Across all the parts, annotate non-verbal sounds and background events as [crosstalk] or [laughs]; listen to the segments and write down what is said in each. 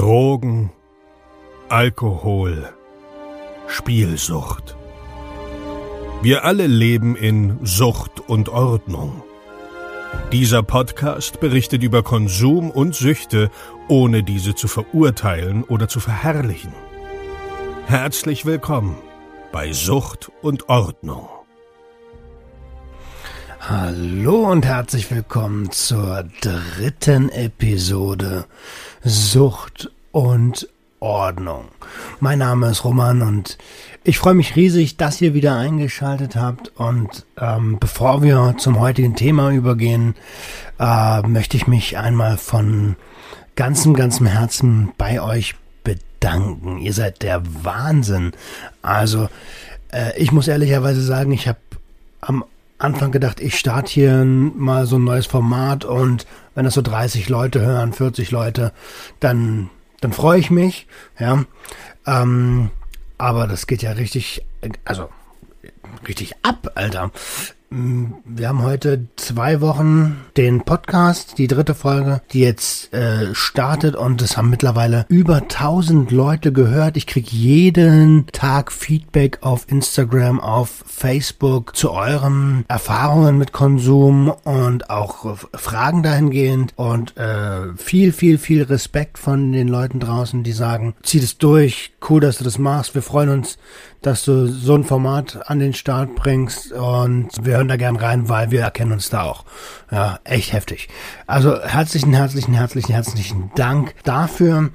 Drogen, Alkohol, Spielsucht. Wir alle leben in Sucht und Ordnung. Dieser Podcast berichtet über Konsum und Süchte, ohne diese zu verurteilen oder zu verherrlichen. Herzlich willkommen bei Sucht und Ordnung. Hallo und herzlich willkommen zur dritten Episode Sucht und Ordnung. Mein Name ist Roman und ich freue mich riesig, dass ihr wieder eingeschaltet habt. Und ähm, bevor wir zum heutigen Thema übergehen, äh, möchte ich mich einmal von ganzem, ganzem Herzen bei euch bedanken. Ihr seid der Wahnsinn. Also, äh, ich muss ehrlicherweise sagen, ich habe am Anfang gedacht, ich starte hier mal so ein neues Format und wenn das so 30 Leute hören, 40 Leute, dann, dann freue ich mich, ja. Ähm, aber das geht ja richtig, also richtig ab, Alter. Wir haben heute zwei Wochen den Podcast, die dritte Folge, die jetzt äh, startet und es haben mittlerweile über 1000 Leute gehört. Ich krieg jeden Tag Feedback auf Instagram, auf Facebook zu euren Erfahrungen mit Konsum und auch Fragen dahingehend und äh, viel, viel, viel Respekt von den Leuten draußen, die sagen, zieh das durch, cool, dass du das machst. Wir freuen uns, dass du so ein Format an den Start bringst und wir hören da gern rein, weil wir erkennen uns da auch. Ja, echt heftig. Also herzlichen, herzlichen, herzlichen, herzlichen Dank dafür.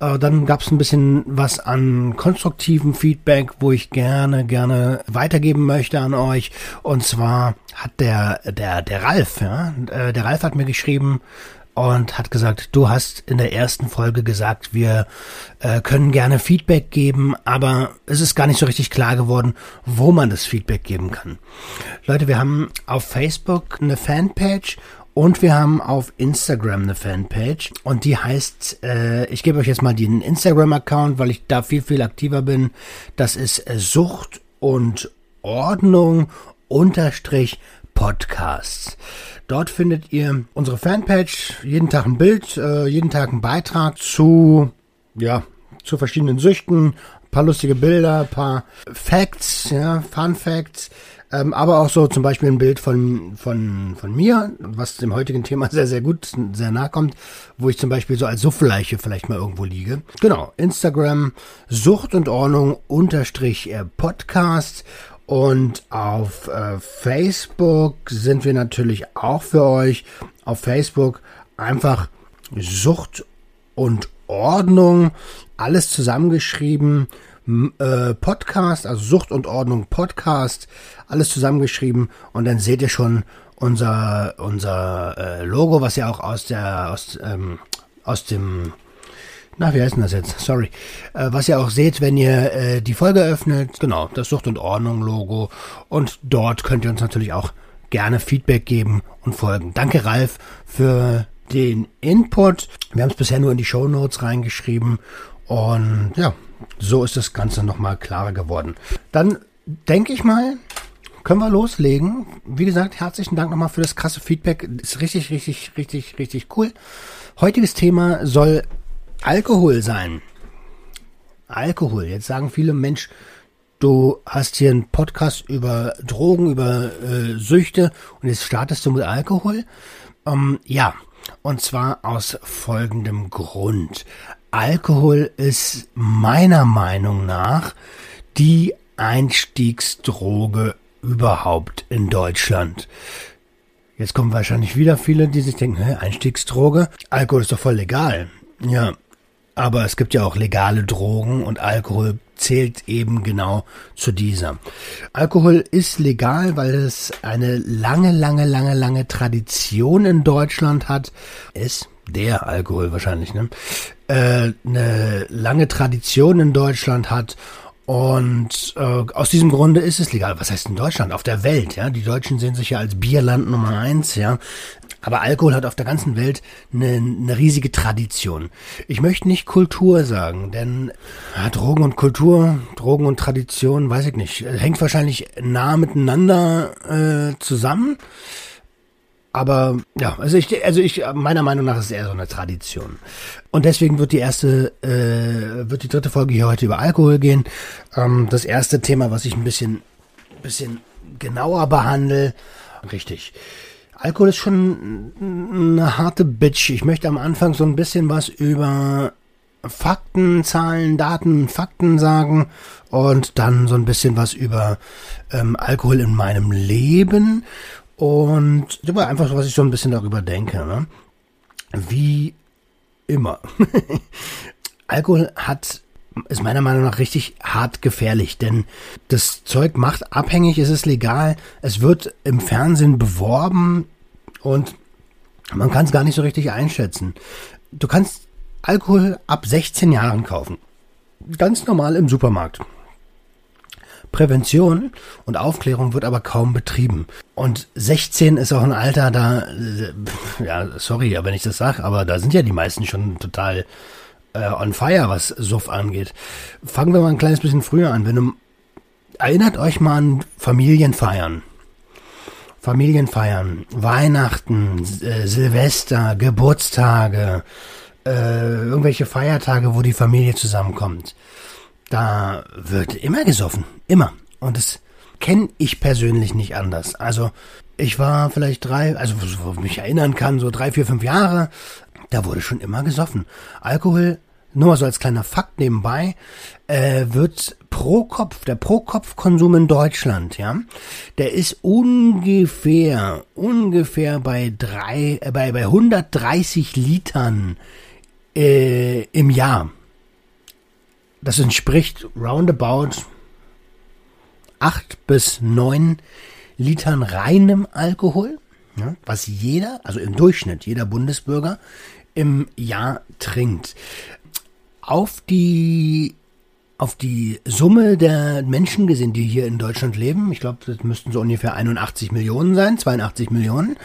Äh, dann gab es ein bisschen was an konstruktivem Feedback, wo ich gerne, gerne weitergeben möchte an euch. Und zwar hat der, der, der Ralf, ja, äh, der Ralf hat mir geschrieben, und hat gesagt, du hast in der ersten Folge gesagt, wir äh, können gerne Feedback geben, aber es ist gar nicht so richtig klar geworden, wo man das Feedback geben kann. Leute, wir haben auf Facebook eine Fanpage und wir haben auf Instagram eine Fanpage und die heißt, äh, ich gebe euch jetzt mal den Instagram-Account, weil ich da viel, viel aktiver bin. Das ist äh, Sucht und Ordnung unterstrich Podcasts. Dort findet ihr unsere Fanpage, jeden Tag ein Bild, äh, jeden Tag ein Beitrag zu, ja, zu verschiedenen Süchten, paar lustige Bilder, paar Facts, ja, Fun Facts, ähm, aber auch so zum Beispiel ein Bild von, von, von mir, was dem heutigen Thema sehr, sehr gut, sehr nahe kommt, wo ich zum Beispiel so als Suffleiche vielleicht mal irgendwo liege. Genau, Instagram, Sucht und Ordnung unterstrich äh, Podcast und auf äh, Facebook sind wir natürlich auch für euch. Auf Facebook einfach Sucht und Ordnung, alles zusammengeschrieben. Äh, Podcast, also Sucht und Ordnung Podcast, alles zusammengeschrieben und dann seht ihr schon unser unser äh, Logo, was ja auch aus der aus ähm, aus dem na, wie heißt denn das jetzt? Sorry. Äh, was ihr auch seht, wenn ihr äh, die Folge öffnet, genau, das Sucht und Ordnung Logo. Und dort könnt ihr uns natürlich auch gerne Feedback geben und folgen. Danke, Ralf, für den Input. Wir haben es bisher nur in die Show Notes reingeschrieben. Und ja, so ist das Ganze nochmal klarer geworden. Dann denke ich mal, können wir loslegen. Wie gesagt, herzlichen Dank nochmal für das krasse Feedback. Ist richtig, richtig, richtig, richtig cool. Heutiges Thema soll Alkohol sein. Alkohol. Jetzt sagen viele Mensch, du hast hier einen Podcast über Drogen, über äh, Süchte und jetzt startest du mit Alkohol. Ähm, ja, und zwar aus folgendem Grund. Alkohol ist meiner Meinung nach die Einstiegsdroge überhaupt in Deutschland. Jetzt kommen wahrscheinlich wieder viele, die sich denken, hä, Einstiegsdroge? Alkohol ist doch voll legal. Ja, aber es gibt ja auch legale Drogen und Alkohol zählt eben genau zu dieser. Alkohol ist legal, weil es eine lange, lange, lange, lange Tradition in Deutschland hat. Ist der Alkohol wahrscheinlich, ne? Äh, eine lange Tradition in Deutschland hat und äh, aus diesem Grunde ist es legal. Was heißt in Deutschland? Auf der Welt, ja. Die Deutschen sehen sich ja als Bierland Nummer eins, ja. Aber Alkohol hat auf der ganzen Welt eine, eine riesige Tradition. Ich möchte nicht Kultur sagen, denn ja, Drogen und Kultur, Drogen und Tradition, weiß ich nicht, hängt wahrscheinlich nah miteinander äh, zusammen. Aber ja, also ich, also ich, meiner Meinung nach ist es eher so eine Tradition. Und deswegen wird die erste, äh, wird die dritte Folge hier heute über Alkohol gehen. Ähm, das erste Thema, was ich ein bisschen, bisschen genauer behandle, richtig. Alkohol ist schon eine harte Bitch. Ich möchte am Anfang so ein bisschen was über Fakten, Zahlen, Daten, Fakten sagen und dann so ein bisschen was über ähm, Alkohol in meinem Leben und über einfach was ich so ein bisschen darüber denke. Ne? Wie immer. [laughs] Alkohol hat ist meiner Meinung nach richtig hart gefährlich, denn das Zeug macht abhängig, es ist legal, es wird im Fernsehen beworben und man kann es gar nicht so richtig einschätzen. Du kannst Alkohol ab 16 Jahren kaufen. Ganz normal im Supermarkt. Prävention und Aufklärung wird aber kaum betrieben. Und 16 ist auch ein Alter, da, äh, ja, sorry, wenn ich das sage, aber da sind ja die meisten schon total äh, on fire, was Suff angeht. Fangen wir mal ein kleines bisschen früher an. Wenn du, erinnert euch mal an Familienfeiern. Familienfeiern, Weihnachten, äh, Silvester, Geburtstage, äh, irgendwelche Feiertage, wo die Familie zusammenkommt. Da wird immer gesoffen. Immer. Und das kenne ich persönlich nicht anders. Also ich war vielleicht drei, also wo ich mich erinnern kann, so drei, vier, fünf Jahre, da wurde schon immer gesoffen. Alkohol, nur mal so als kleiner Fakt nebenbei, äh, wird pro Kopf, der Pro-Kopf-Konsum in Deutschland, ja, der ist ungefähr, ungefähr bei drei, äh, bei, bei 130 Litern äh, im Jahr. Das entspricht roundabout acht bis neun Litern reinem Alkohol, ja, was jeder, also im Durchschnitt jeder Bundesbürger im Jahr trinkt. Auf die auf die Summe der Menschen gesehen, die hier in Deutschland leben, ich glaube, das müssten so ungefähr 81 Millionen sein, 82 Millionen,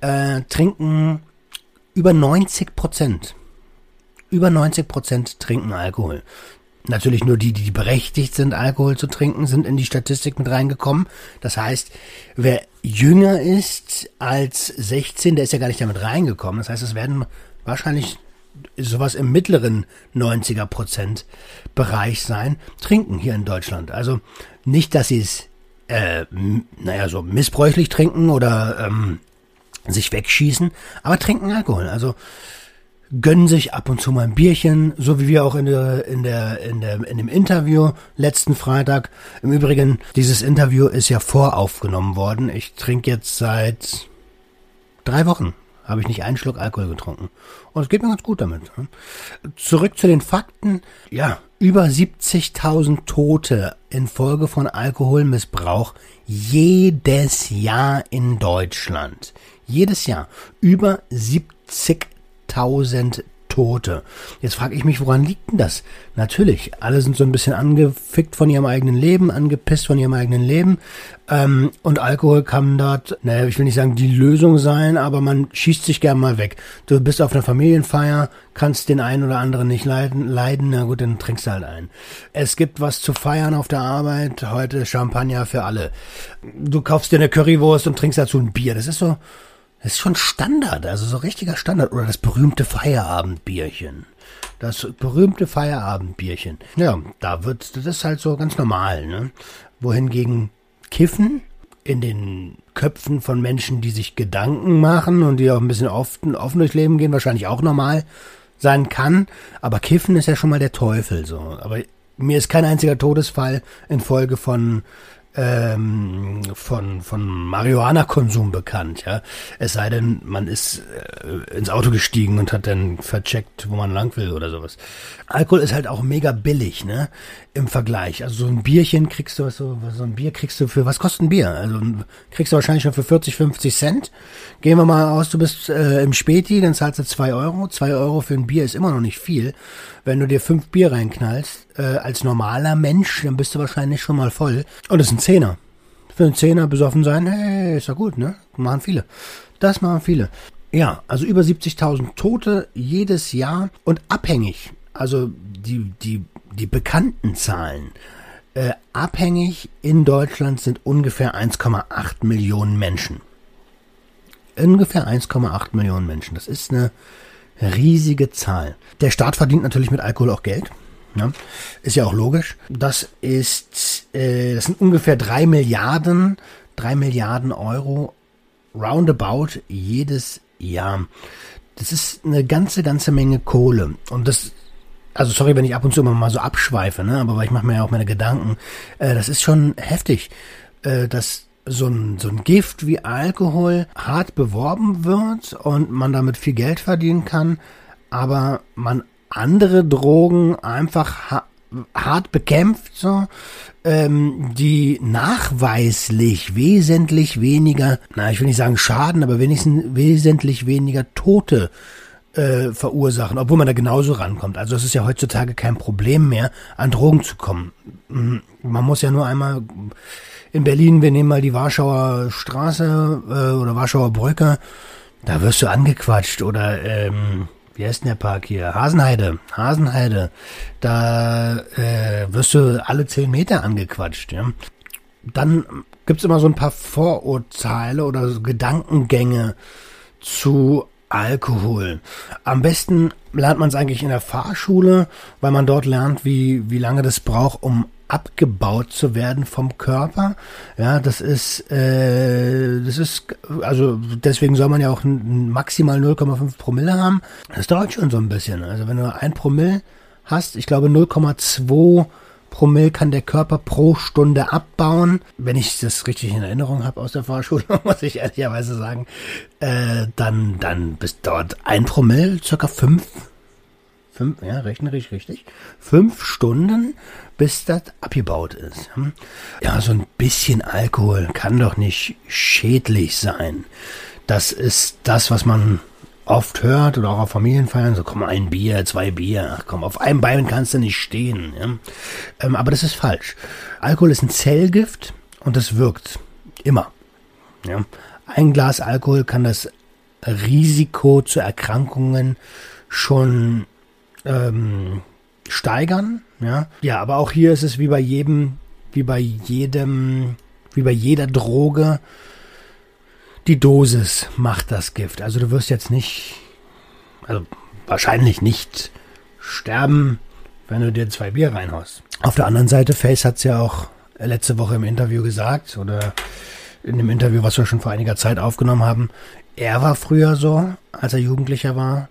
äh, trinken über 90 Prozent über 90 Prozent trinken Alkohol. Natürlich nur die, die berechtigt sind, Alkohol zu trinken, sind in die Statistik mit reingekommen. Das heißt, wer jünger ist als 16, der ist ja gar nicht damit reingekommen. Das heißt, es werden wahrscheinlich sowas im mittleren 90er Prozent Bereich sein, trinken hier in Deutschland. Also nicht, dass sie es, äh, naja, so missbräuchlich trinken oder ähm, sich wegschießen, aber trinken Alkohol. Also gönnen sich ab und zu mal ein Bierchen, so wie wir auch in der, in der, in der, in dem Interview letzten Freitag. Im Übrigen, dieses Interview ist ja voraufgenommen worden. Ich trinke jetzt seit drei Wochen habe ich nicht einen Schluck Alkohol getrunken. Und es geht mir ganz gut damit. Ne? Zurück zu den Fakten. Ja, über 70.000 Tote infolge von Alkoholmissbrauch jedes Jahr in Deutschland. Jedes Jahr. Über 70 1000 Tote. Jetzt frage ich mich, woran liegt denn das? Natürlich, alle sind so ein bisschen angefickt von ihrem eigenen Leben, angepisst von ihrem eigenen Leben. Ähm, und Alkohol kann dort, naja, ich will nicht sagen die Lösung sein, aber man schießt sich gern mal weg. Du bist auf einer Familienfeier, kannst den einen oder anderen nicht leiden, leiden, na gut, dann trinkst du halt ein. Es gibt was zu feiern auf der Arbeit, heute Champagner für alle. Du kaufst dir eine Currywurst und trinkst dazu ein Bier. Das ist so, das ist schon Standard, also so richtiger Standard. Oder das berühmte Feierabendbierchen. Das berühmte Feierabendbierchen. Ja, da wird, das ist halt so ganz normal, ne? Wohingegen Kiffen in den Köpfen von Menschen, die sich Gedanken machen und die auch ein bisschen offen, offen durchs Leben gehen, wahrscheinlich auch normal sein kann. Aber Kiffen ist ja schon mal der Teufel, so. Aber mir ist kein einziger Todesfall infolge von ähm, von, von Marihuana-Konsum bekannt, ja. Es sei denn, man ist äh, ins Auto gestiegen und hat dann vercheckt, wo man lang will oder sowas. Alkohol ist halt auch mega billig, ne? Im Vergleich. Also so ein Bierchen kriegst du, so, so ein Bier kriegst du für, was kostet ein Bier? Also kriegst du wahrscheinlich schon für 40, 50 Cent. Gehen wir mal aus, du bist äh, im Späti, dann zahlst du zwei Euro. Zwei Euro für ein Bier ist immer noch nicht viel. Wenn du dir fünf Bier reinknallst, äh, als normaler Mensch, dann bist du wahrscheinlich schon mal voll. Und das ist ein Zehner. Für einen Zehner besoffen sein, hey, ist ja gut, ne? Machen viele. Das machen viele. Ja, also über 70.000 Tote jedes Jahr und abhängig, also die, die, die bekannten Zahlen, äh, abhängig in Deutschland sind ungefähr 1,8 Millionen Menschen. Ungefähr 1,8 Millionen Menschen. Das ist eine riesige Zahl. Der Staat verdient natürlich mit Alkohol auch Geld. Ja, ist ja auch logisch. Das ist, äh, das sind ungefähr drei Milliarden, drei Milliarden Euro roundabout jedes Jahr. Das ist eine ganze, ganze Menge Kohle. Und das, also sorry, wenn ich ab und zu immer mal so abschweife, ne, aber ich mache mir ja auch meine Gedanken. Äh, das ist schon heftig, äh, dass so ein, so ein Gift wie Alkohol hart beworben wird und man damit viel Geld verdienen kann, aber man andere Drogen einfach ha hart bekämpft, so, ähm, die nachweislich wesentlich weniger, na, ich will nicht sagen Schaden, aber wenigstens wesentlich weniger Tote äh, verursachen, obwohl man da genauso rankommt. Also es ist ja heutzutage kein Problem mehr, an Drogen zu kommen. Hm, man muss ja nur einmal in Berlin, wir nehmen mal die Warschauer Straße äh, oder Warschauer Brücke, da wirst du angequatscht oder ähm, wie heißt denn der Park hier? Hasenheide, Hasenheide. Da äh, wirst du alle zehn Meter angequatscht. Ja? Dann gibt's immer so ein paar Vorurteile oder so Gedankengänge zu Alkohol. Am besten lernt man es eigentlich in der Fahrschule, weil man dort lernt, wie, wie lange das braucht, um abgebaut zu werden vom Körper. Ja, das ist, äh, das ist, also deswegen soll man ja auch maximal 0,5 Promille haben. Das dauert schon so ein bisschen. Also wenn du ein Promille hast, ich glaube 0,2 Promille kann der Körper pro Stunde abbauen. Wenn ich das richtig in Erinnerung habe aus der Fahrschule, [laughs] muss ich ehrlicherweise sagen, äh, dann, dann bis dort ein Promille, circa fünf fünf, ja, rechnerisch richtig, fünf Stunden, bis das abgebaut ist. Ja, so ein bisschen Alkohol kann doch nicht schädlich sein. Das ist das, was man oft hört oder auch auf Familienfeiern, so komm, ein Bier, zwei Bier, ach komm, auf einem Bein kannst du nicht stehen. Ja? Ähm, aber das ist falsch. Alkohol ist ein Zellgift und das wirkt immer. Ja? Ein Glas Alkohol kann das Risiko zu Erkrankungen schon ähm, steigern. Ja? ja, aber auch hier ist es wie bei jedem, wie bei jedem, wie bei jeder Droge. Die Dosis macht das Gift. Also du wirst jetzt nicht, also wahrscheinlich nicht sterben, wenn du dir zwei Bier reinhaust. Auf der anderen Seite, Face hat es ja auch letzte Woche im Interview gesagt oder in dem Interview, was wir schon vor einiger Zeit aufgenommen haben. Er war früher so, als er Jugendlicher war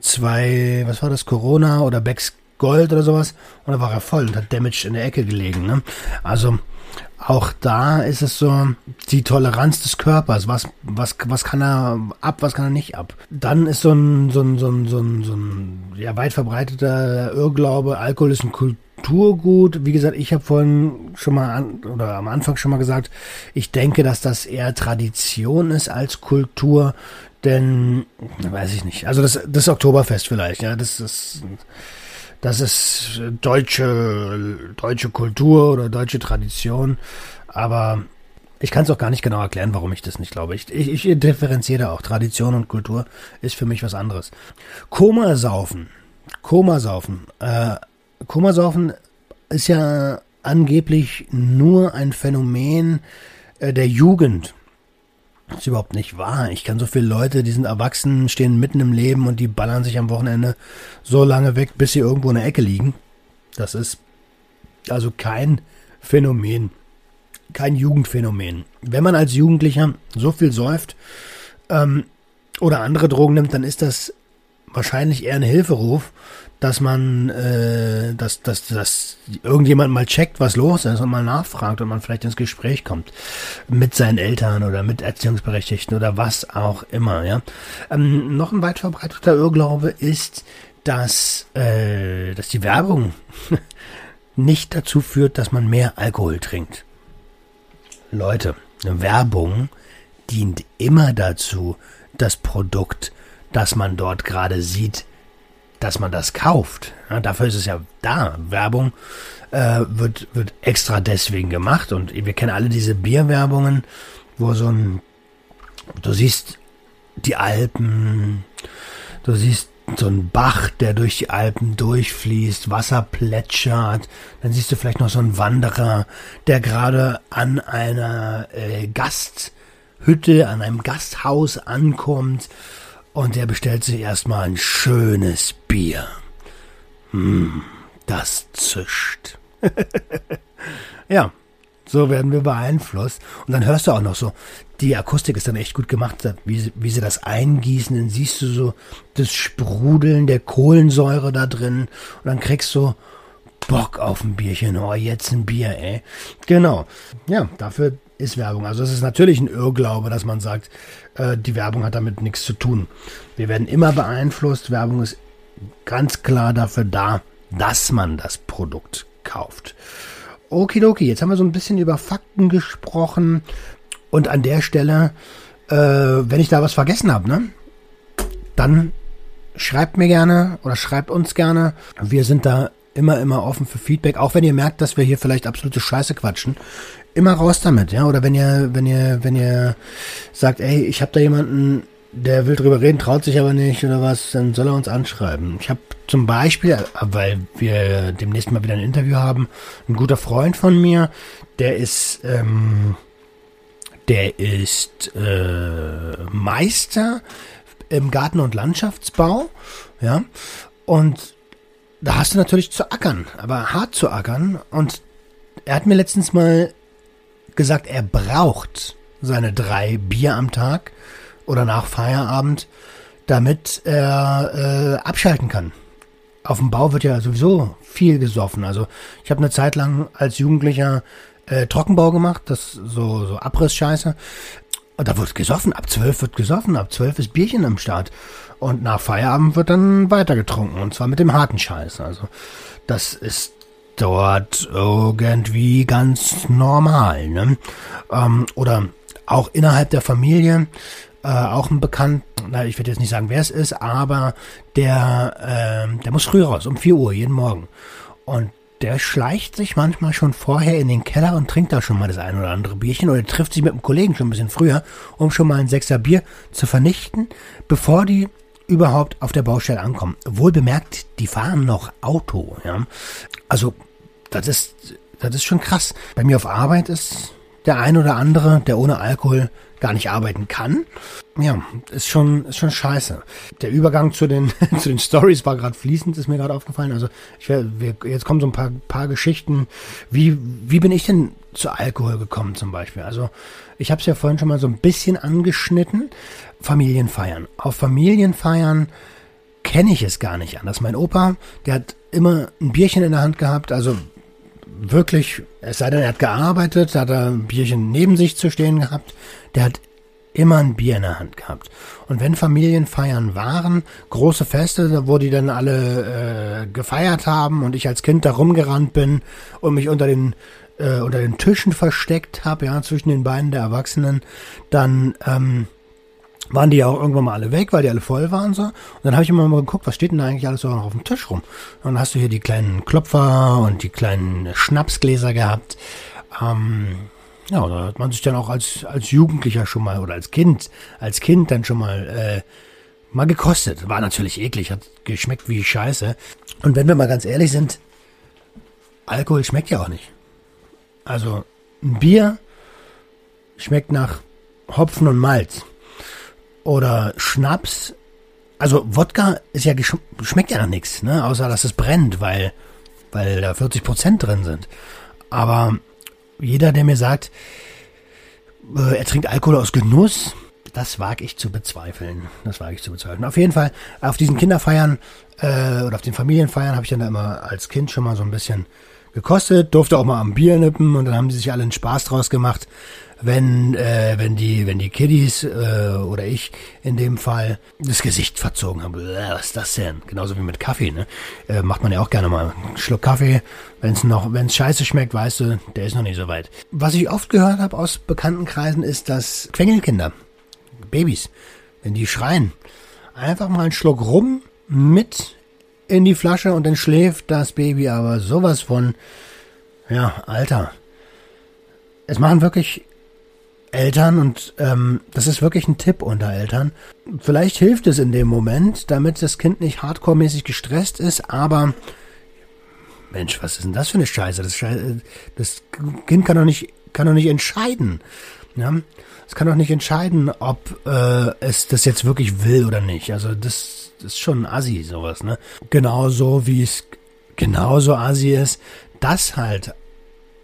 zwei, was war das, Corona oder Becks Gold oder sowas und da war er voll und hat damaged in der Ecke gelegen. Ne? Also auch da ist es so die Toleranz des Körpers. Was, was, was kann er ab, was kann er nicht ab? Dann ist so ein, so ein, so ein, so ein, so ein ja, weit verbreiteter Irrglaube, Alkohol ist ein Kulturgut. Wie gesagt, ich habe vorhin schon mal an, oder am Anfang schon mal gesagt, ich denke, dass das eher Tradition ist als Kultur. Denn, weiß ich nicht. Also das, das Oktoberfest vielleicht, ja, das ist, das ist deutsche, deutsche Kultur oder deutsche Tradition. Aber ich kann es auch gar nicht genau erklären, warum ich das nicht glaube. Ich, ich, ich differenziere auch. Tradition und Kultur ist für mich was anderes. Komasaufen. Komasaufen. Äh, Komasaufen ist ja angeblich nur ein Phänomen äh, der Jugend. Das ist überhaupt nicht wahr. Ich kann so viele Leute, die sind erwachsen, stehen mitten im Leben und die ballern sich am Wochenende so lange weg, bis sie irgendwo in der Ecke liegen. Das ist also kein Phänomen, kein Jugendphänomen. Wenn man als Jugendlicher so viel säuft ähm, oder andere Drogen nimmt, dann ist das wahrscheinlich eher ein Hilferuf, dass man, äh, dass, dass, dass irgendjemand mal checkt, was los ist und mal nachfragt und man vielleicht ins Gespräch kommt mit seinen Eltern oder mit Erziehungsberechtigten oder was auch immer. Ja, ähm, noch ein weit verbreiteter Irrglaube ist, dass, äh, dass die Werbung [laughs] nicht dazu führt, dass man mehr Alkohol trinkt. Leute, Werbung dient immer dazu, das Produkt, das man dort gerade sieht, dass man das kauft. Ja, dafür ist es ja da. Werbung äh, wird, wird extra deswegen gemacht. Und wir kennen alle diese Bierwerbungen, wo so ein, du siehst die Alpen, du siehst so ein Bach, der durch die Alpen durchfließt, Wasser plätschert, dann siehst du vielleicht noch so einen Wanderer, der gerade an einer äh, Gast Hütte, an einem Gasthaus ankommt und der bestellt sich erstmal ein schönes Bier. Hm, das zischt. [laughs] ja, so werden wir beeinflusst. Und dann hörst du auch noch so, die Akustik ist dann echt gut gemacht, wie, wie sie das eingießen. Dann siehst du so das Sprudeln der Kohlensäure da drin. Und dann kriegst du Bock auf ein Bierchen. Oh, jetzt ein Bier, ey. Genau. Ja, dafür ist Werbung. Also es ist natürlich ein Irrglaube, dass man sagt, äh, die Werbung hat damit nichts zu tun. Wir werden immer beeinflusst. Werbung ist ganz klar dafür da, dass man das Produkt kauft. Okidoki, jetzt haben wir so ein bisschen über Fakten gesprochen. Und an der Stelle, äh, wenn ich da was vergessen habe, ne, dann schreibt mir gerne oder schreibt uns gerne. Wir sind da immer, immer offen für Feedback. Auch wenn ihr merkt, dass wir hier vielleicht absolute Scheiße quatschen. Immer raus damit, ja. Oder wenn ihr, wenn ihr, wenn ihr sagt, ey, ich habe da jemanden, der will drüber reden, traut sich aber nicht oder was, dann soll er uns anschreiben. Ich habe zum Beispiel, weil wir demnächst mal wieder ein Interview haben, ein guter Freund von mir, der ist, ähm, der ist äh, Meister im Garten- und Landschaftsbau, ja, und da hast du natürlich zu ackern, aber hart zu ackern. Und er hat mir letztens mal gesagt, er braucht seine drei Bier am Tag oder nach Feierabend, damit er äh, abschalten kann. Auf dem Bau wird ja sowieso viel gesoffen. Also ich habe eine Zeit lang als Jugendlicher äh, Trockenbau gemacht, das so so Abrissscheiße. Und da wird gesoffen. Ab zwölf wird gesoffen. Ab zwölf ist Bierchen am Start. Und nach Feierabend wird dann weiter getrunken. Und zwar mit dem harten Scheiß. Also das ist dort irgendwie ganz normal. Ne? Ähm, oder auch innerhalb der Familie. Äh, auch ein Bekannt, na, ich werde jetzt nicht sagen, wer es ist, aber der, äh, der muss früh raus, um 4 Uhr jeden Morgen. Und der schleicht sich manchmal schon vorher in den Keller und trinkt da schon mal das ein oder andere Bierchen oder trifft sich mit einem Kollegen schon ein bisschen früher, um schon mal ein Sechser Bier zu vernichten, bevor die überhaupt auf der Baustelle ankommen. Wohl bemerkt, die fahren noch Auto, ja. Also, das ist, das ist schon krass. Bei mir auf Arbeit ist der ein oder andere, der ohne Alkohol gar nicht arbeiten kann. Ja, ist schon, ist schon scheiße. Der Übergang zu den, [laughs] zu den Stories war gerade fließend, ist mir gerade aufgefallen. Also, ich wir, jetzt kommen so ein paar, paar Geschichten. Wie, wie bin ich denn zu Alkohol gekommen zum Beispiel? Also, ich habe es ja vorhin schon mal so ein bisschen angeschnitten. Familienfeiern. Auf Familienfeiern kenne ich es gar nicht anders. Mein Opa, der hat immer ein Bierchen in der Hand gehabt, also wirklich, es sei denn, er hat gearbeitet, hat er ein Bierchen neben sich zu stehen gehabt, der hat immer ein Bier in der Hand gehabt. Und wenn Familienfeiern waren, große Feste, wo die dann alle äh, gefeiert haben und ich als Kind da rumgerannt bin und mich unter den äh, unter den Tischen versteckt habe, ja, zwischen den Beinen der Erwachsenen, dann ähm, waren die ja auch irgendwann mal alle weg, weil die alle voll waren so. Und dann habe ich immer mal geguckt, was steht denn da eigentlich alles so auf dem Tisch rum? Und dann hast du hier die kleinen Klopfer und die kleinen Schnapsgläser gehabt. Ähm, ja, da hat man sich dann auch als, als Jugendlicher schon mal oder als Kind, als Kind dann schon mal, äh, mal gekostet. War natürlich eklig, hat geschmeckt wie Scheiße. Und wenn wir mal ganz ehrlich sind, Alkohol schmeckt ja auch nicht. Also ein Bier schmeckt nach Hopfen und Malz oder Schnaps. Also Wodka ist ja schmeckt ja nach nichts, ne? Außer dass es brennt, weil weil da 40 Prozent drin sind. Aber jeder, der mir sagt, äh, er trinkt Alkohol aus Genuss, das wage ich zu bezweifeln. Das wage ich zu bezweifeln. Auf jeden Fall auf diesen Kinderfeiern äh, oder auf den Familienfeiern habe ich dann da immer als Kind schon mal so ein bisschen gekostet, durfte auch mal am Bier nippen und dann haben die sich alle einen Spaß draus gemacht, wenn, äh, wenn die, wenn die Kiddies äh, oder ich in dem Fall das Gesicht verzogen haben. Was ist das denn? Genauso wie mit Kaffee, ne? Äh, macht man ja auch gerne mal einen Schluck Kaffee. Wenn es noch, wenn es scheiße schmeckt, weißt du, der ist noch nicht so weit. Was ich oft gehört habe aus bekannten Kreisen ist, dass Quengelkinder, Babys, wenn die schreien, einfach mal einen Schluck rum mit in die Flasche und dann schläft das Baby aber sowas von, ja, Alter. Es machen wirklich Eltern und ähm, das ist wirklich ein Tipp unter Eltern. Vielleicht hilft es in dem Moment, damit das Kind nicht hardcore-mäßig gestresst ist, aber Mensch, was ist denn das für eine Scheiße? Das, Scheiße, das Kind kann doch nicht, kann doch nicht entscheiden. Ja? Es kann auch nicht entscheiden, ob äh, es das jetzt wirklich will oder nicht. Also das, das ist schon assi, sowas, ne? Genauso wie es genauso assi ist, dass halt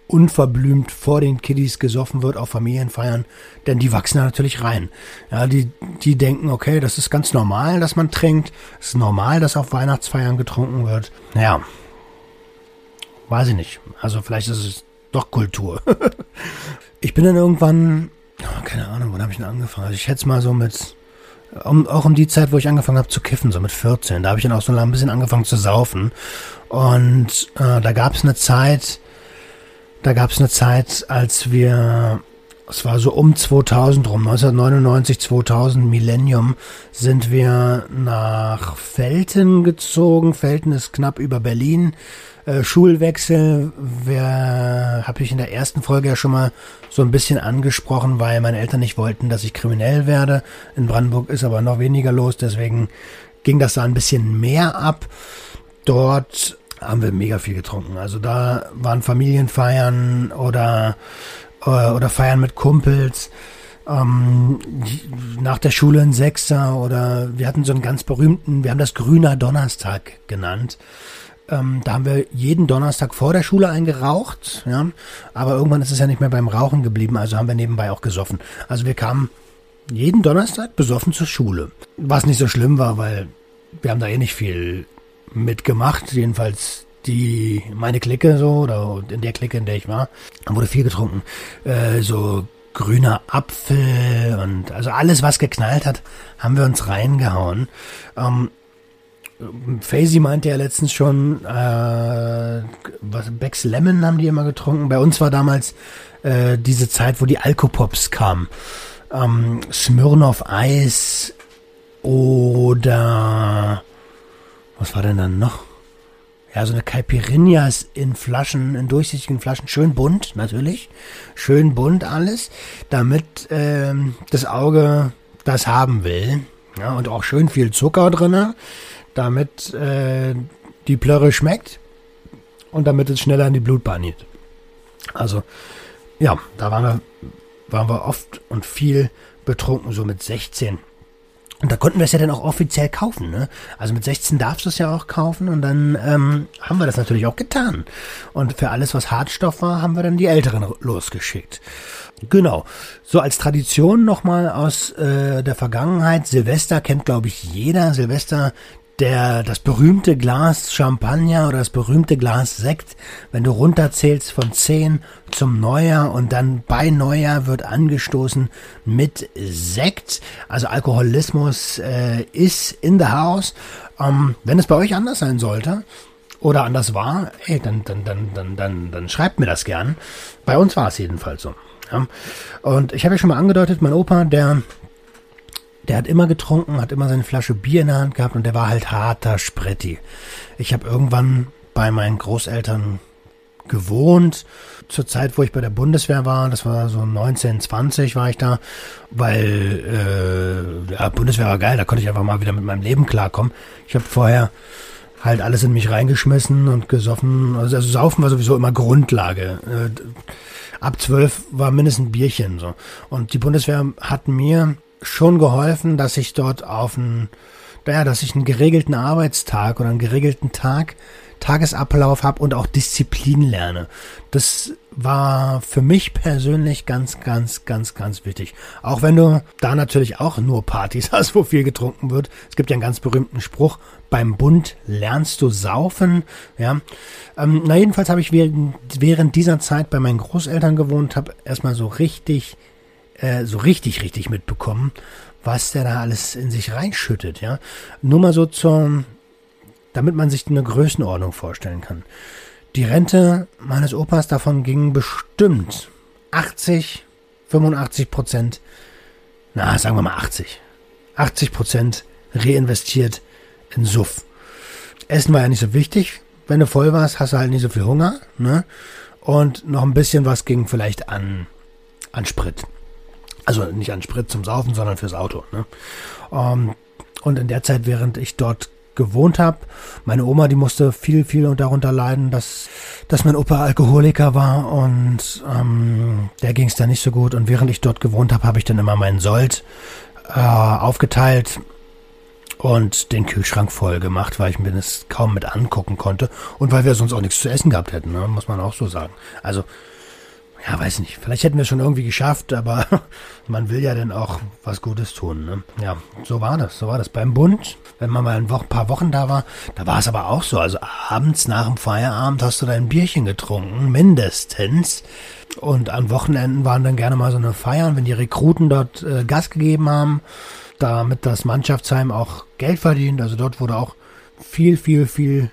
unverblümt vor den Kiddies gesoffen wird auf Familienfeiern, denn die wachsen da natürlich rein. Ja, die, die denken, okay, das ist ganz normal, dass man trinkt. Es ist normal, dass auf Weihnachtsfeiern getrunken wird. Naja, weiß ich nicht. Also vielleicht ist es doch Kultur. [laughs] ich bin dann irgendwann, oh, keine Ahnung, wann habe ich denn angefangen? Also ich schätze mal so mit, um, auch um die Zeit, wo ich angefangen habe zu kiffen, so mit 14. Da habe ich dann auch so ein bisschen angefangen zu saufen. Und äh, da gab es eine Zeit, da gab es eine Zeit, als wir, es war so um 2000 rum, 1999, 2000, Millennium, sind wir nach Felten gezogen. Felten ist knapp über Berlin. Äh, Schulwechsel, habe ich in der ersten Folge ja schon mal so ein bisschen angesprochen, weil meine Eltern nicht wollten, dass ich kriminell werde. In Brandenburg ist aber noch weniger los, deswegen ging das da ein bisschen mehr ab. Dort haben wir mega viel getrunken. Also da waren Familienfeiern oder, äh, oder Feiern mit Kumpels. Ähm, nach der Schule ein Sechser oder wir hatten so einen ganz berühmten, wir haben das Grüner Donnerstag genannt. Ähm, da haben wir jeden Donnerstag vor der Schule eingeraucht, ja. Aber irgendwann ist es ja nicht mehr beim Rauchen geblieben, also haben wir nebenbei auch gesoffen. Also wir kamen jeden Donnerstag besoffen zur Schule. Was nicht so schlimm war, weil wir haben da eh nicht viel mitgemacht, jedenfalls die meine Clique so oder in der Clique, in der ich war, wurde viel getrunken. Äh, so grüner Apfel und also alles, was geknallt hat, haben wir uns reingehauen. Ähm, Faisy meinte ja letztens schon, äh, was Becks Lemon haben die immer getrunken. Bei uns war damals äh, diese Zeit, wo die Alkopops kamen. Ähm, Smirnoff Eis oder was war denn dann noch? Ja, so eine Caipirinhas in Flaschen, in durchsichtigen Flaschen, schön bunt, natürlich. Schön bunt alles, damit ähm, das Auge das haben will. Ja, und auch schön viel Zucker drinne, damit äh, die Plörre schmeckt und damit es schneller in die Blutbahn geht. Also, ja, da waren wir, waren wir oft und viel betrunken, so mit 16. Und da konnten wir es ja dann auch offiziell kaufen. Ne? Also mit 16 darfst du es ja auch kaufen und dann ähm, haben wir das natürlich auch getan. Und für alles, was Hartstoff war, haben wir dann die Älteren losgeschickt. Genau. So als Tradition nochmal aus äh, der Vergangenheit. Silvester kennt, glaube ich, jeder. Silvester der, das berühmte Glas Champagner oder das berühmte Glas Sekt, wenn du runterzählst von 10 zum Neujahr und dann bei Neujahr wird angestoßen mit Sekt. Also Alkoholismus äh, ist in the house. Ähm, wenn es bei euch anders sein sollte, oder anders war, ey, dann, dann, dann, dann, dann, dann schreibt mir das gern. Bei uns war es jedenfalls so. Ja. Und ich habe ja schon mal angedeutet, mein Opa, der der hat immer getrunken, hat immer seine Flasche Bier in der Hand gehabt und der war halt harter Spretti. Ich habe irgendwann bei meinen Großeltern gewohnt, zur Zeit, wo ich bei der Bundeswehr war, das war so 1920 war ich da, weil äh, ja, Bundeswehr war geil, da konnte ich einfach mal wieder mit meinem Leben klarkommen. Ich habe vorher halt alles in mich reingeschmissen und gesoffen. Also, also Saufen war sowieso immer Grundlage. Äh, ab zwölf war mindestens ein Bierchen so. Und die Bundeswehr hat mir schon geholfen, dass ich dort auf einen, naja, dass ich einen geregelten Arbeitstag oder einen geregelten Tag, Tagesablauf habe und auch Disziplin lerne. Das war für mich persönlich ganz, ganz, ganz, ganz wichtig. Auch wenn du da natürlich auch nur Partys [laughs] hast, wo viel getrunken wird. Es gibt ja einen ganz berühmten Spruch, beim Bund lernst du saufen. Ja, ähm, na jedenfalls habe ich während, während dieser Zeit bei meinen Großeltern gewohnt, habe erstmal so richtig äh, so richtig, richtig mitbekommen, was der da alles in sich reinschüttet, ja. Nur mal so zum, damit man sich eine Größenordnung vorstellen kann. Die Rente meines Opas davon ging bestimmt 80, 85 Prozent, na, sagen wir mal 80. 80 Prozent reinvestiert in Suff. Essen war ja nicht so wichtig. Wenn du voll warst, hast du halt nicht so viel Hunger, ne? Und noch ein bisschen was ging vielleicht an, an Sprit. Also nicht an Sprit zum Saufen, sondern fürs Auto. Ne? Ähm, und in der Zeit, während ich dort gewohnt habe. Meine Oma, die musste viel, viel darunter leiden, dass, dass mein Opa Alkoholiker war und ähm, der ging es dann nicht so gut. Und während ich dort gewohnt habe, habe ich dann immer meinen Sold äh, aufgeteilt und den Kühlschrank voll gemacht, weil ich mir das kaum mit angucken konnte und weil wir sonst auch nichts zu essen gehabt hätten, ne? muss man auch so sagen. Also ja, weiß nicht. Vielleicht hätten wir es schon irgendwie geschafft, aber [laughs] man will ja dann auch was Gutes tun. Ne? Ja, so war das. So war das beim Bund. Wenn man mal ein paar Wochen da war, da war es aber auch so. Also abends nach dem Feierabend hast du dein Bierchen getrunken, mindestens. Und an Wochenenden waren dann gerne mal so eine Feiern, wenn die Rekruten dort äh, Gas gegeben haben, damit das Mannschaftsheim auch Geld verdient. Also dort wurde auch viel, viel, viel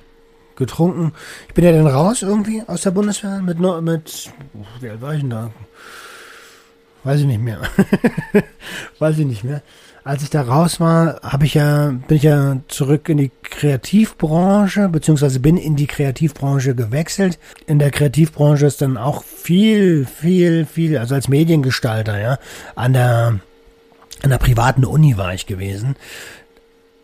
getrunken. Ich bin ja dann raus irgendwie aus der Bundeswehr mit, mit wie alt war ich denn da? Weiß ich nicht mehr. [laughs] Weiß ich nicht mehr. Als ich da raus war, habe ich ja, bin ich ja zurück in die Kreativbranche, beziehungsweise bin in die Kreativbranche gewechselt. In der Kreativbranche ist dann auch viel, viel, viel, also als Mediengestalter, ja, an der, an der privaten Uni war ich gewesen.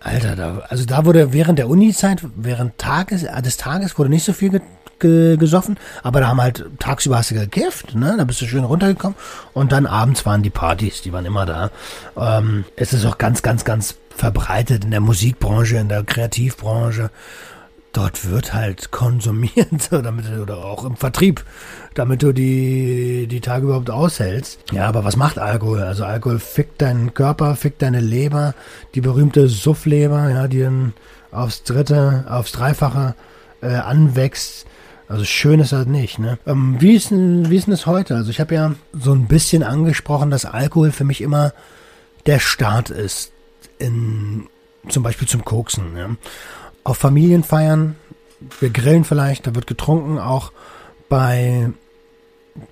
Alter, da, also da wurde während der Uni-Zeit, während Tages, äh, des Tages wurde nicht so viel ge, ge, gesoffen, aber da haben halt tagsüber hast du gekifft, ne? Da bist du schön runtergekommen und dann abends waren die Partys, die waren immer da. Ähm, es ist auch ganz, ganz, ganz verbreitet in der Musikbranche, in der Kreativbranche dort wird halt konsumiert, [laughs] damit oder auch im Vertrieb, damit du die, die Tage überhaupt aushältst. Ja, aber was macht Alkohol? Also Alkohol fickt deinen Körper, fickt deine Leber, die berühmte Suffleber, ja, die dann aufs Dritte, aufs Dreifache äh, anwächst. Also schön ist das nicht, ne? Ähm, wie, ist, wie ist denn das heute? Also ich habe ja so ein bisschen angesprochen, dass Alkohol für mich immer der Start ist in zum Beispiel zum Koksen. Ja? Auf Familienfeiern, wir grillen vielleicht, da wird getrunken, auch bei,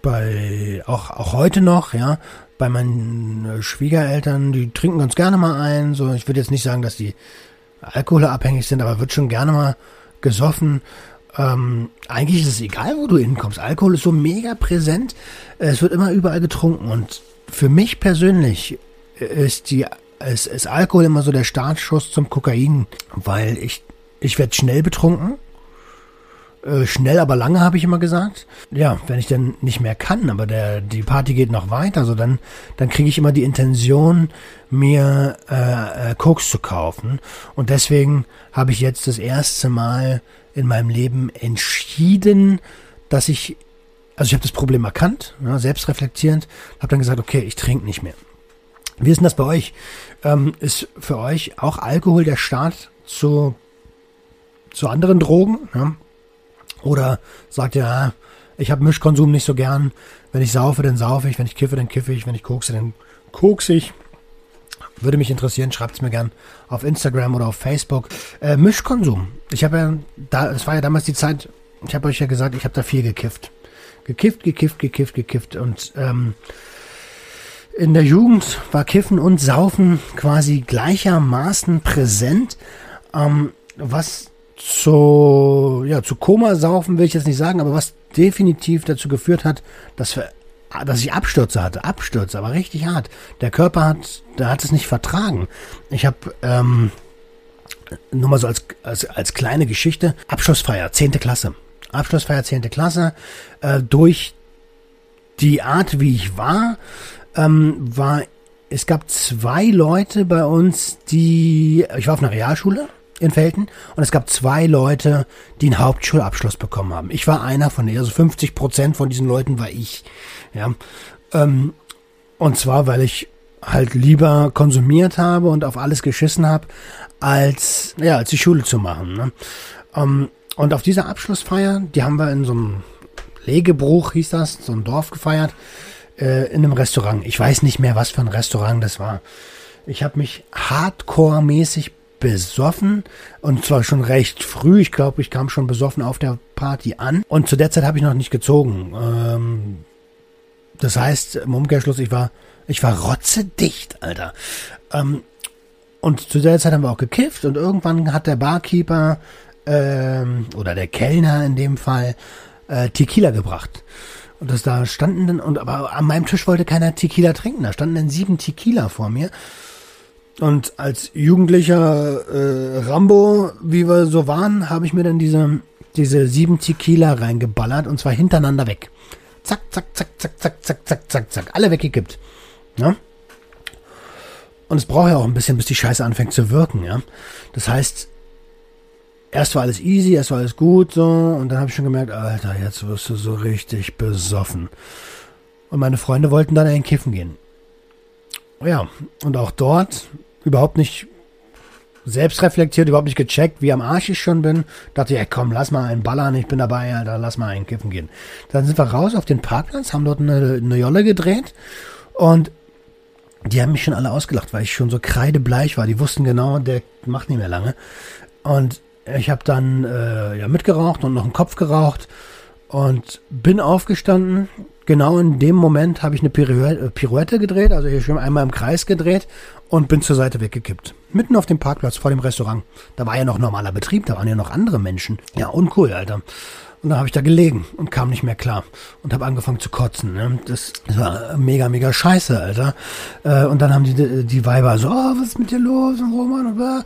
bei, auch, auch heute noch, ja, bei meinen Schwiegereltern, die trinken ganz gerne mal ein, so, ich würde jetzt nicht sagen, dass die alkoholabhängig sind, aber wird schon gerne mal gesoffen. Ähm, eigentlich ist es egal, wo du hinkommst. Alkohol ist so mega präsent. Es wird immer überall getrunken. Und für mich persönlich ist die ist, ist Alkohol immer so der Startschuss zum Kokain, weil ich ich werde schnell betrunken. Äh, schnell, aber lange, habe ich immer gesagt. Ja, wenn ich dann nicht mehr kann, aber der, die Party geht noch weiter, so dann, dann kriege ich immer die Intention, mir äh, äh, Koks zu kaufen. Und deswegen habe ich jetzt das erste Mal in meinem Leben entschieden, dass ich, also ich habe das Problem erkannt, ja, selbstreflektierend, habe dann gesagt, okay, ich trinke nicht mehr. Wie ist denn das bei euch? Ähm, ist für euch auch Alkohol der Start zu zu anderen Drogen. Ja? Oder sagt ihr, ich habe Mischkonsum nicht so gern. Wenn ich saufe, dann saufe ich. Wenn ich kiffe, dann kiffe ich. Wenn ich kokse, dann kokse ich. Würde mich interessieren, schreibt es mir gern auf Instagram oder auf Facebook. Äh, Mischkonsum. Ich habe ja, da, es war ja damals die Zeit, ich habe euch ja gesagt, ich habe da viel gekifft. Gekifft, gekifft, gekifft, gekifft. Und ähm, in der Jugend war Kiffen und Saufen quasi gleichermaßen präsent. Ähm, was zu, ja, zu Komasaufen will ich jetzt nicht sagen, aber was definitiv dazu geführt hat, dass wir dass ich Abstürze hatte, Abstürze, aber richtig hart. Der Körper hat, der hat es nicht vertragen. Ich habe ähm, nur mal so als, als, als kleine Geschichte, Abschlussfeier, zehnte Klasse. Abschlussfeier, zehnte Klasse. Äh, durch die Art, wie ich war, ähm, war, es gab zwei Leute bei uns, die, ich war auf einer Realschule, in Felten und es gab zwei Leute, die einen Hauptschulabschluss bekommen haben. Ich war einer von denen, also 50 Prozent von diesen Leuten war ich. Ja, ähm, und zwar, weil ich halt lieber konsumiert habe und auf alles geschissen habe, als ja, als die Schule zu machen. Ne? Ähm, und auf dieser Abschlussfeier, die haben wir in so einem Legebruch, hieß das, so ein Dorf gefeiert, äh, in einem Restaurant. Ich weiß nicht mehr, was für ein Restaurant das war. Ich habe mich hardcore-mäßig besoffen und zwar schon recht früh. Ich glaube, ich kam schon besoffen auf der Party an und zu der Zeit habe ich noch nicht gezogen. Ähm, das heißt, im Umkehrschluss, ich war, ich war rotzedicht, Alter. Ähm, und zu der Zeit haben wir auch gekifft und irgendwann hat der Barkeeper ähm, oder der Kellner in dem Fall äh, Tequila gebracht. Und das da standen dann, und aber an meinem Tisch wollte keiner Tequila trinken. Da standen dann sieben Tequila vor mir. Und als jugendlicher äh, Rambo, wie wir so waren, habe ich mir dann diese, diese sieben Tequila reingeballert und zwar hintereinander weg. Zack, zack, zack, zack, zack, zack, zack, zack, zack. Alle weggekippt. Ja? Und es braucht ja auch ein bisschen, bis die Scheiße anfängt zu wirken, ja. Das heißt, erst war alles easy, erst war alles gut, so, und dann habe ich schon gemerkt, Alter, jetzt wirst du so richtig besoffen. Und meine Freunde wollten dann in den Kiffen gehen. Ja, und auch dort überhaupt nicht selbst reflektiert, überhaupt nicht gecheckt, wie am Arsch ich schon bin. Dachte, ja komm, lass mal einen ballern, ich bin dabei, Alter, lass mal einen kiffen gehen. Dann sind wir raus auf den Parkplatz, haben dort eine, eine Jolle gedreht und die haben mich schon alle ausgelacht, weil ich schon so kreidebleich war. Die wussten genau, der macht nicht mehr lange. Und ich habe dann äh, ja mitgeraucht und noch einen Kopf geraucht und bin aufgestanden. Genau in dem Moment habe ich eine Pirouette, äh, gedreht, also hier schon einmal im Kreis gedreht und bin zur Seite weggekippt. Mitten auf dem Parkplatz vor dem Restaurant. Da war ja noch normaler Betrieb, da waren ja noch andere Menschen. Ja, uncool, Alter. Und dann habe ich da gelegen und kam nicht mehr klar und habe angefangen zu kotzen. Ne? Das, das war mega, mega scheiße, Alter. Äh, und dann haben die, die Weiber so, oh, was ist mit dir los? Und Roman und bla.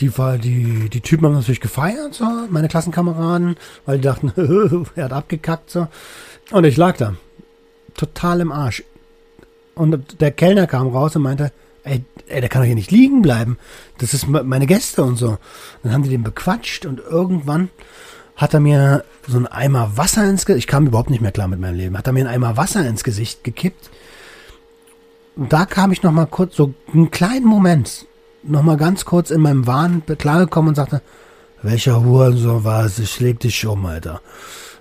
Die, die, die Typen haben natürlich gefeiert, so, meine Klassenkameraden, weil die dachten, [laughs] er hat abgekackt. So. Und ich lag da, total im Arsch. Und der Kellner kam raus und meinte, ey, ey, der kann doch hier nicht liegen bleiben. Das ist meine Gäste und so. Dann haben die den bequatscht und irgendwann hat er mir so einen Eimer Wasser ins Gesicht, ich kam überhaupt nicht mehr klar mit meinem Leben, hat er mir einen Eimer Wasser ins Gesicht gekippt. Und da kam ich nochmal kurz, so einen kleinen Moment, nochmal ganz kurz in meinem Wahn klargekommen und sagte, welcher Hurensohn war es, ich leg dich um, Alter.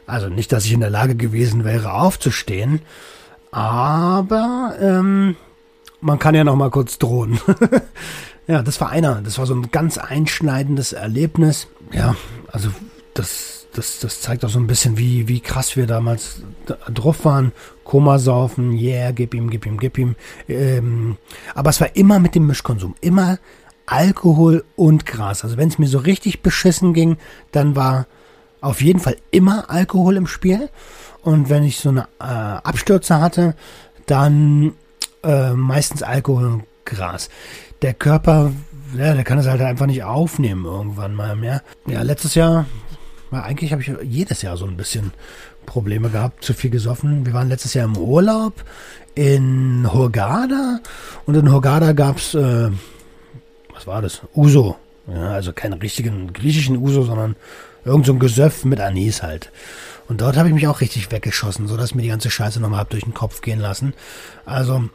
Also nicht, dass ich in der Lage gewesen wäre, aufzustehen, aber ähm, man kann ja noch mal kurz drohen. [laughs] ja, das war einer. Das war so ein ganz einschneidendes Erlebnis. Ja, also das, das, das zeigt auch so ein bisschen, wie, wie krass wir damals drauf waren. Koma saufen, yeah, gib ihm, gib ihm, gib ihm. Ähm, aber es war immer mit dem Mischkonsum. Immer Alkohol und Gras. Also wenn es mir so richtig beschissen ging, dann war auf jeden Fall immer Alkohol im Spiel. Und wenn ich so eine äh, Abstürze hatte, dann äh, meistens Alkohol und Gras. Der Körper, ja, der kann es halt einfach nicht aufnehmen irgendwann mal mehr. Ja, letztes Jahr, ja, eigentlich habe ich jedes Jahr so ein bisschen Probleme gehabt, zu viel gesoffen. Wir waren letztes Jahr im Urlaub in Hurghada und in Hurghada gab's, äh, was war das? Uso. Ja, also keinen richtigen griechischen Uso, sondern irgend so ein Gesöff mit Anis halt. Und dort habe ich mich auch richtig weggeschossen, so dass mir die ganze Scheiße nochmal hab durch den Kopf gehen lassen. Also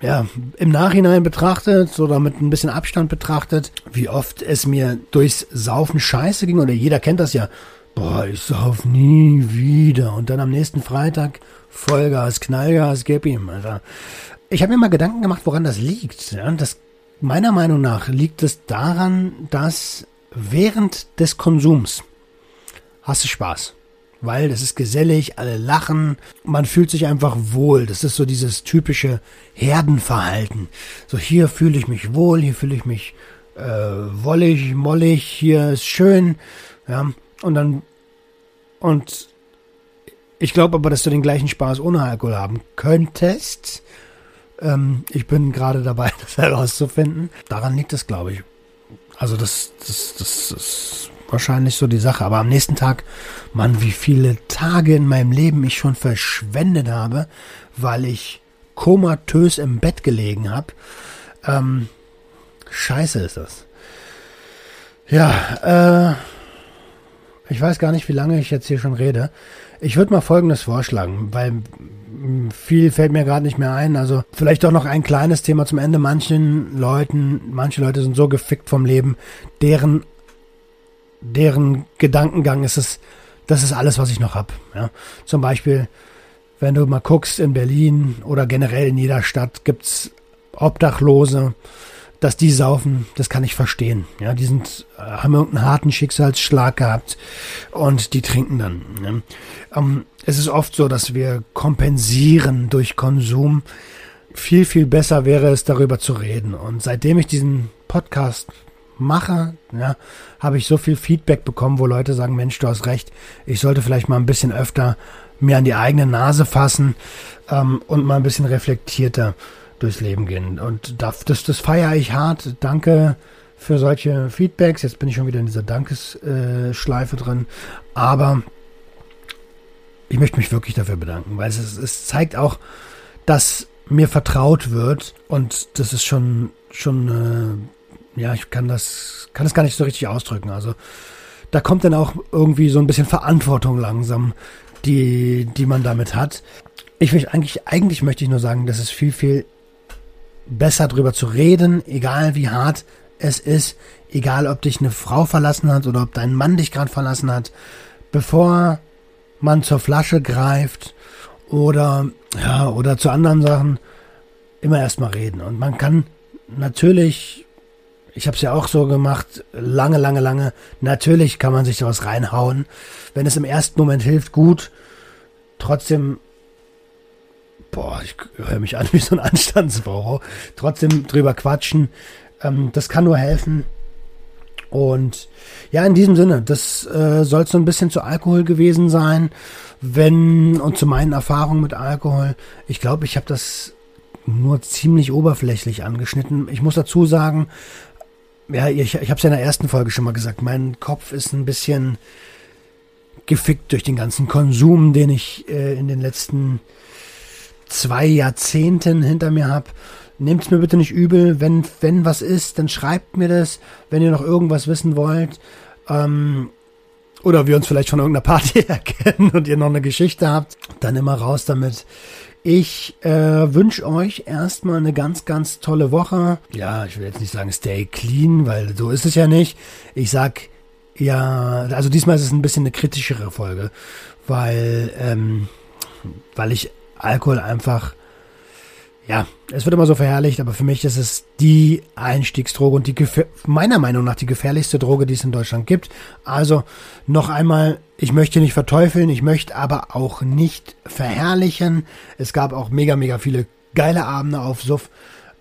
ja, im Nachhinein betrachtet oder mit ein bisschen Abstand betrachtet, wie oft es mir durchs Saufen scheiße ging, oder jeder kennt das ja, boah, ich sauf nie wieder. Und dann am nächsten Freitag Vollgas, Knallgas, gib ihm, Alter. Ich habe mir mal Gedanken gemacht, woran das liegt. Ja, das, meiner Meinung nach liegt es daran, dass während des Konsums hast du Spaß weil das ist gesellig, alle lachen, man fühlt sich einfach wohl. Das ist so dieses typische Herdenverhalten. So hier fühle ich mich wohl, hier fühle ich mich äh, wollig, mollig, hier ist schön, ja. Und dann und ich glaube aber, dass du den gleichen Spaß ohne Alkohol haben könntest. Ähm, ich bin gerade dabei, [laughs] das herauszufinden. Daran liegt es, glaube ich. Also das, das, das, das wahrscheinlich so die Sache. Aber am nächsten Tag, Mann, wie viele Tage in meinem Leben ich schon verschwendet habe, weil ich komatös im Bett gelegen habe. Ähm, scheiße ist das. Ja, äh, ich weiß gar nicht, wie lange ich jetzt hier schon rede. Ich würde mal Folgendes vorschlagen, weil viel fällt mir gerade nicht mehr ein. Also vielleicht doch noch ein kleines Thema zum Ende. Manchen Leuten, manche Leute sind so gefickt vom Leben, deren deren Gedankengang ist es, das ist alles, was ich noch habe. Ja. Zum Beispiel, wenn du mal guckst in Berlin oder generell in jeder Stadt gibt's Obdachlose, dass die saufen, das kann ich verstehen. Ja, die sind, äh, haben irgendeinen harten Schicksalsschlag gehabt und die trinken dann. Ne? Ähm, es ist oft so, dass wir kompensieren durch Konsum. Viel, viel besser wäre es, darüber zu reden. Und seitdem ich diesen Podcast mache, ja, habe ich so viel Feedback bekommen, wo Leute sagen, Mensch, du hast recht, ich sollte vielleicht mal ein bisschen öfter mir an die eigene Nase fassen ähm, und mal ein bisschen reflektierter durchs Leben gehen. Und das, das, das feiere ich hart. Danke für solche Feedbacks. Jetzt bin ich schon wieder in dieser Dankesschleife drin. Aber ich möchte mich wirklich dafür bedanken, weil es, es zeigt auch, dass mir vertraut wird und das ist schon, schon, äh, ja, ich kann das, kann das gar nicht so richtig ausdrücken. Also da kommt dann auch irgendwie so ein bisschen Verantwortung langsam, die, die man damit hat. Ich will eigentlich, eigentlich möchte ich nur sagen, dass es viel, viel besser drüber zu reden, egal wie hart es ist, egal ob dich eine Frau verlassen hat oder ob dein Mann dich gerade verlassen hat, bevor man zur Flasche greift oder ja oder zu anderen Sachen immer erstmal reden und man kann natürlich ich habe es ja auch so gemacht, lange, lange, lange. Natürlich kann man sich sowas reinhauen. Wenn es im ersten Moment hilft, gut. Trotzdem boah, ich höre mich an [laughs] wie so ein Anstandsbauer. Trotzdem drüber quatschen. Ähm, das kann nur helfen. Und ja, in diesem Sinne, das äh, soll so ein bisschen zu Alkohol gewesen sein, wenn und zu meinen Erfahrungen mit Alkohol. Ich glaube, ich habe das nur ziemlich oberflächlich angeschnitten. Ich muss dazu sagen, ja, ich, ich habe es ja in der ersten Folge schon mal gesagt, mein Kopf ist ein bisschen gefickt durch den ganzen Konsum, den ich äh, in den letzten zwei Jahrzehnten hinter mir habe. Nehmt es mir bitte nicht übel. Wenn, wenn was ist, dann schreibt mir das. Wenn ihr noch irgendwas wissen wollt. Ähm, oder wir uns vielleicht von irgendeiner Party [laughs] erkennen und ihr noch eine Geschichte habt, dann immer raus damit. Ich äh, wünsche euch erstmal eine ganz, ganz tolle Woche. Ja, ich will jetzt nicht sagen stay clean, weil so ist es ja nicht. Ich sag ja, also diesmal ist es ein bisschen eine kritischere Folge, weil, ähm, weil ich Alkohol einfach, ja, es wird immer so verherrlicht, aber für mich ist es die Einstiegsdroge und die meiner Meinung nach die gefährlichste Droge, die es in Deutschland gibt. Also noch einmal, ich möchte nicht verteufeln, ich möchte aber auch nicht verherrlichen. Es gab auch mega, mega viele geile Abende auf Suff.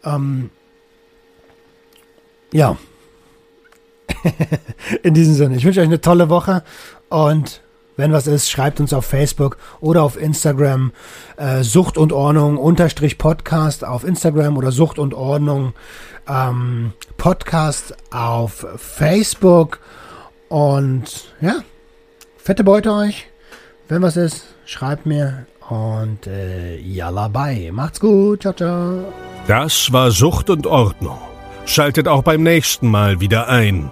Ähm, ja. [laughs] in diesem Sinne, ich wünsche euch eine tolle Woche und wenn was ist, schreibt uns auf Facebook oder auf Instagram äh, Sucht und Ordnung unterstrich Podcast auf Instagram oder Sucht und Ordnung ähm, Podcast auf Facebook. Und ja, fette Beute euch. Wenn was ist, schreibt mir. Und äh, yalla bye. Macht's gut. Ciao, ciao. Das war Sucht und Ordnung. Schaltet auch beim nächsten Mal wieder ein.